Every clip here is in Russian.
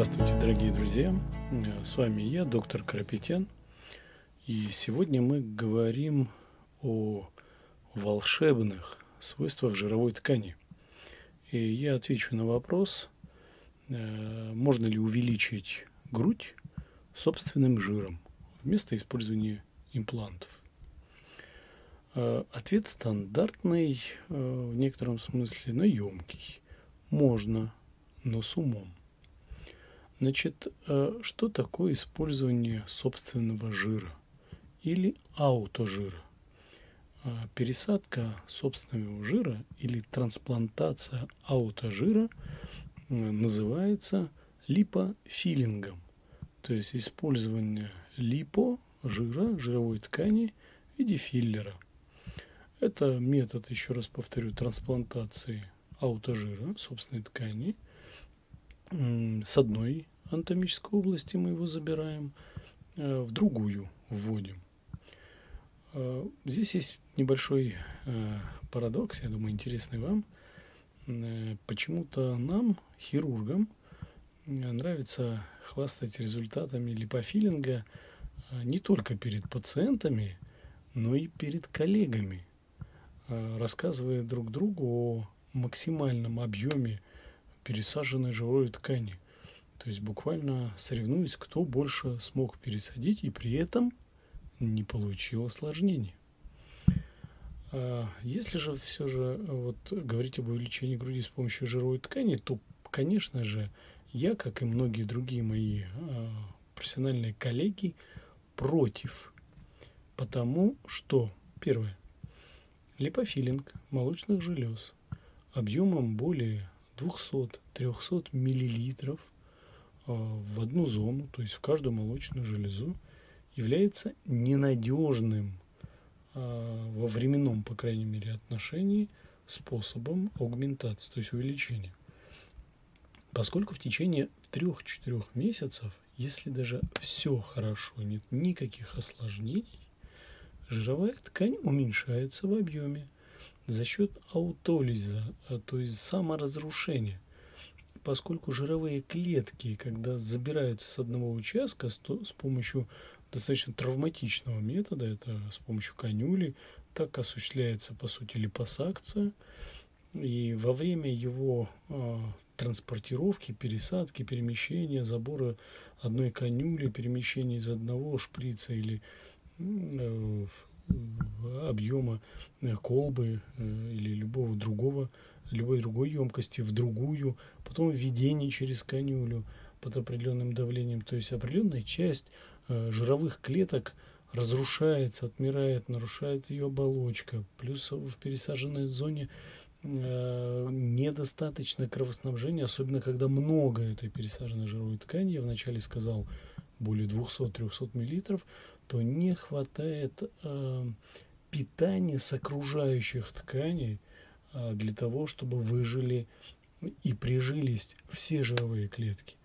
Здравствуйте, дорогие друзья! С вами я, доктор Карапетян. И сегодня мы говорим о волшебных свойствах жировой ткани. И я отвечу на вопрос, э, можно ли увеличить грудь собственным жиром вместо использования имплантов. Э, ответ стандартный, э, в некотором смысле, но емкий. Можно, но с умом. Значит, э, что такое использование собственного жира или аутожира? Пересадка собственного жира или трансплантация аутожира называется липофилингом, то есть использование липо, жира, жировой ткани в виде филлера – это метод, еще раз повторю, трансплантации аутожира собственной ткани. С одной анатомической области мы его забираем, э, в другую вводим. Э, здесь есть небольшой э, парадокс, я думаю, интересный вам. Почему-то нам, хирургам, нравится хвастать результатами липофилинга не только перед пациентами, но и перед коллегами. Рассказывая друг другу о максимальном объеме пересаженной живой ткани. То есть буквально соревнуясь, кто больше смог пересадить и при этом не получил осложнений. А если же все же вот, говорить об увеличении груди с помощью жировой ткани, то, конечно же, я, как и многие другие мои а, профессиональные коллеги, против. Потому что, первое, Липофилинг молочных желез объемом более 200-300 мл а, в одну зону, то есть в каждую молочную железу, является ненадежным а, во временном, по крайней мере, отношении способом аугментации, то есть увеличения. Поскольку в течение 3-4 месяцев, если даже все хорошо, нет никаких осложнений, жировая ткань уменьшается в объеме за счет аутолиза, а, то есть саморазрушения. Поскольку жировые клетки, когда забираются с одного участка с, помощью достаточно травматичного метода, это с помощью канюли, так осуществляется, по сути, липосакция. И во время его э, транспортировки, пересадки, перемещения, забора одной канюли, перемещения из одного шприца или Э, объема э, колбы э, или любого другого, любой другой емкости в другую, потом введение через канюлю под определенным давлением. То есть определенная часть жировых клеток разрушается, отмирает, нарушает ее оболочка. Плюс в пересаженной зоне недостаточно кровоснабжения, особенно когда много этой пересаженной жировой ткани. Я вначале сказал более 200-300 миллилитров то не хватает э, питания с окружающих тканей э, для того, чтобы выжили и прижились все жировые клетки.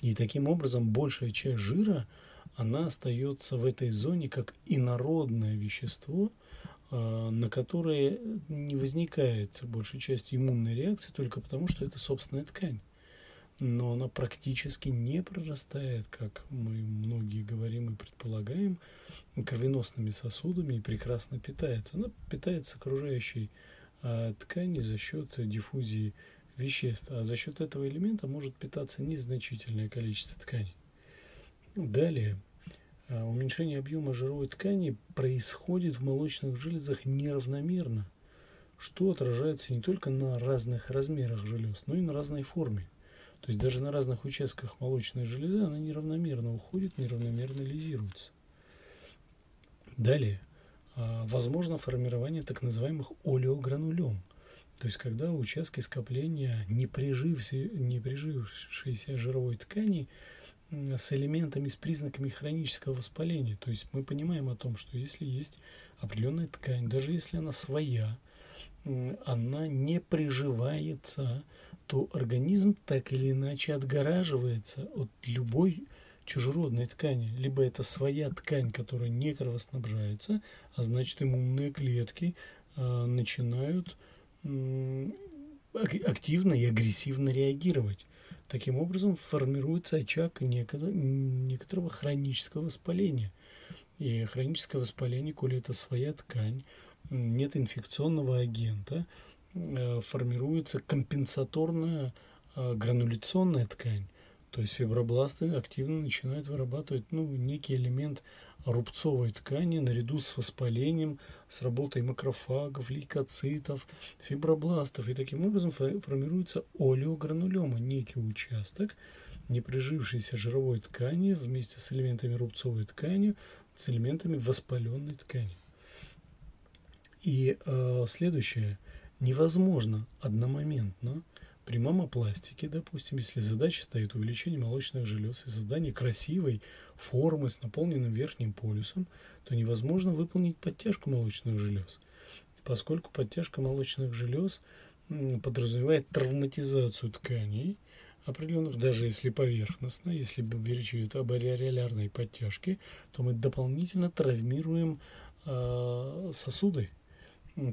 И таким образом большая часть жира, она остается в этой зоне как инородное вещество, э, на которое не возникает большая часть иммунной реакции только потому, что это собственная ткань но она практически не прорастает, как мы многие говорим и предполагаем, кровеносными сосудами и прекрасно питается. Она питается окружающей а, ткани за счет диффузии веществ, а за счет этого элемента может питаться незначительное количество тканей. Далее, а, уменьшение объема жировой ткани происходит в молочных железах неравномерно, что отражается не только на разных размерах желез, но и на разной форме. То есть даже на разных участках молочной железы она неравномерно уходит, неравномерно лизируется. Далее, а, возможно формирование так называемых олеогранулем. То есть когда участки скопления не, жировой ткани с элементами, с признаками хронического воспаления. То есть мы понимаем о том, что если есть определенная ткань, даже если она своя, она не приживается, то организм так или иначе отгораживается от любой чужеродной ткани. Либо это своя ткань, которая не кровоснабжается, а значит иммунные клетки э, начинают э, активно и агрессивно реагировать. Таким образом формируется очаг некоторого хронического воспаления. И хроническое воспаление, коли это своя ткань, нет инфекционного агента, формируется компенсаторная э, грануляционная ткань. То есть фибробласты активно начинают вырабатывать ну, некий элемент рубцовой ткани наряду с воспалением, с работой макрофагов, лейкоцитов, фибробластов. И таким образом формируется олеогранулема, некий участок неприжившейся жировой ткани вместе с элементами рубцовой ткани, с элементами воспаленной ткани. И э, следующее. Невозможно одномоментно при мамопластике, допустим, если задача стоит увеличение молочных желез и создание красивой формы с наполненным верхним полюсом, то невозможно выполнить подтяжку молочных желез, поскольку подтяжка молочных желез подразумевает травматизацию тканей, определенных, даже если поверхностно, если речь идет об ареолярной подтяжке, то мы дополнительно травмируем э, сосуды,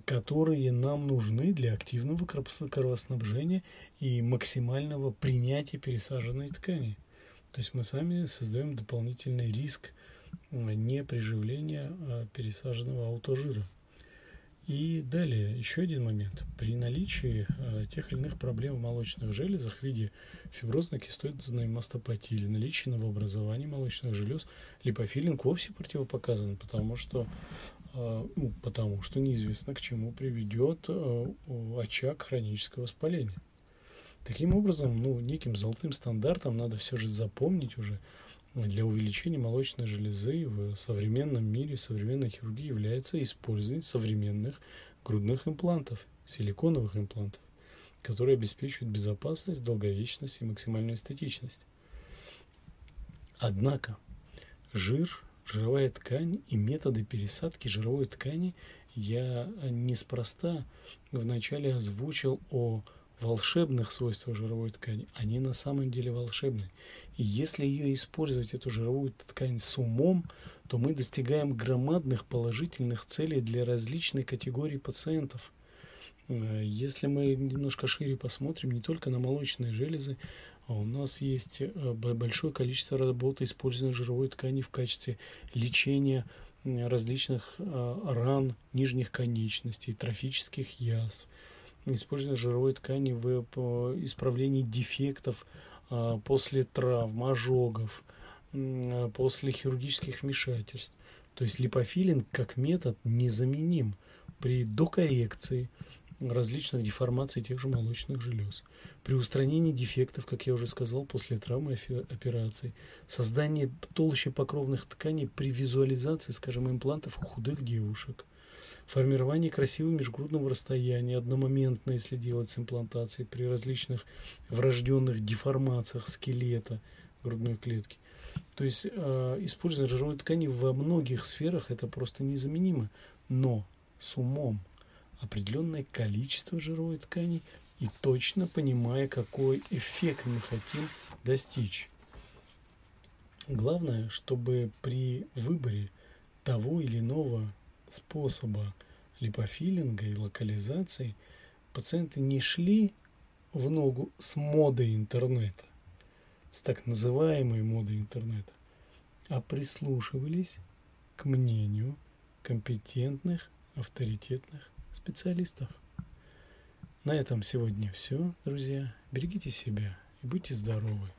которые нам нужны для активного кровоснабжения и максимального принятия пересаженной ткани. То есть мы сами создаем дополнительный риск неприживления а пересаженного аутожира. И далее, еще один момент. При наличии э, тех или иных проблем в молочных железах в виде фиброзной кистоидозной мастопатии или наличия новообразования молочных желез, липофилинг вовсе противопоказан, потому что ну, потому что неизвестно, к чему приведет а, очаг хронического воспаления. Таким образом, ну, неким золотым стандартом надо все же запомнить уже для увеличения молочной железы в современном мире, в современной хирургии является использование современных грудных имплантов, силиконовых имплантов, которые обеспечивают безопасность, долговечность и максимальную эстетичность. Однако жир жировая ткань и методы пересадки жировой ткани я неспроста вначале озвучил о волшебных свойствах жировой ткани. Они на самом деле волшебны. И если ее использовать, эту жировую ткань с умом, то мы достигаем громадных положительных целей для различных категорий пациентов. Э, если мы немножко шире посмотрим не только на молочные железы, у нас есть э, большое количество работы использования жировой ткани в качестве лечения различных э, ран нижних конечностей, трофических язв, использование жировой ткани в исправлении дефектов э, после травм, ожогов, после хирургических вмешательств. То есть липофилинг как метод незаменим при докоррекции, различных деформаций тех же молочных желез. При устранении дефектов, как я уже сказал, после травмы операций, создание толще покровных тканей при визуализации, скажем, имплантов у худых девушек, формирование красивого межгрудного расстояния одномоментно, если делать с имплантацией, при различных врожденных деформациях скелета грудной клетки. То есть э, использование жировой ткани во многих сферах это просто незаменимо, но с умом, определенное количество жировой ткани и точно понимая, какой эффект мы хотим достичь. Главное, чтобы при выборе того или иного способа липофилинга и локализации пациенты не шли в ногу с модой интернета, с так называемой модой интернета, а прислушивались к мнению компетентных, авторитетных специалистов. На этом сегодня все, друзья. Берегите себя и будьте здоровы.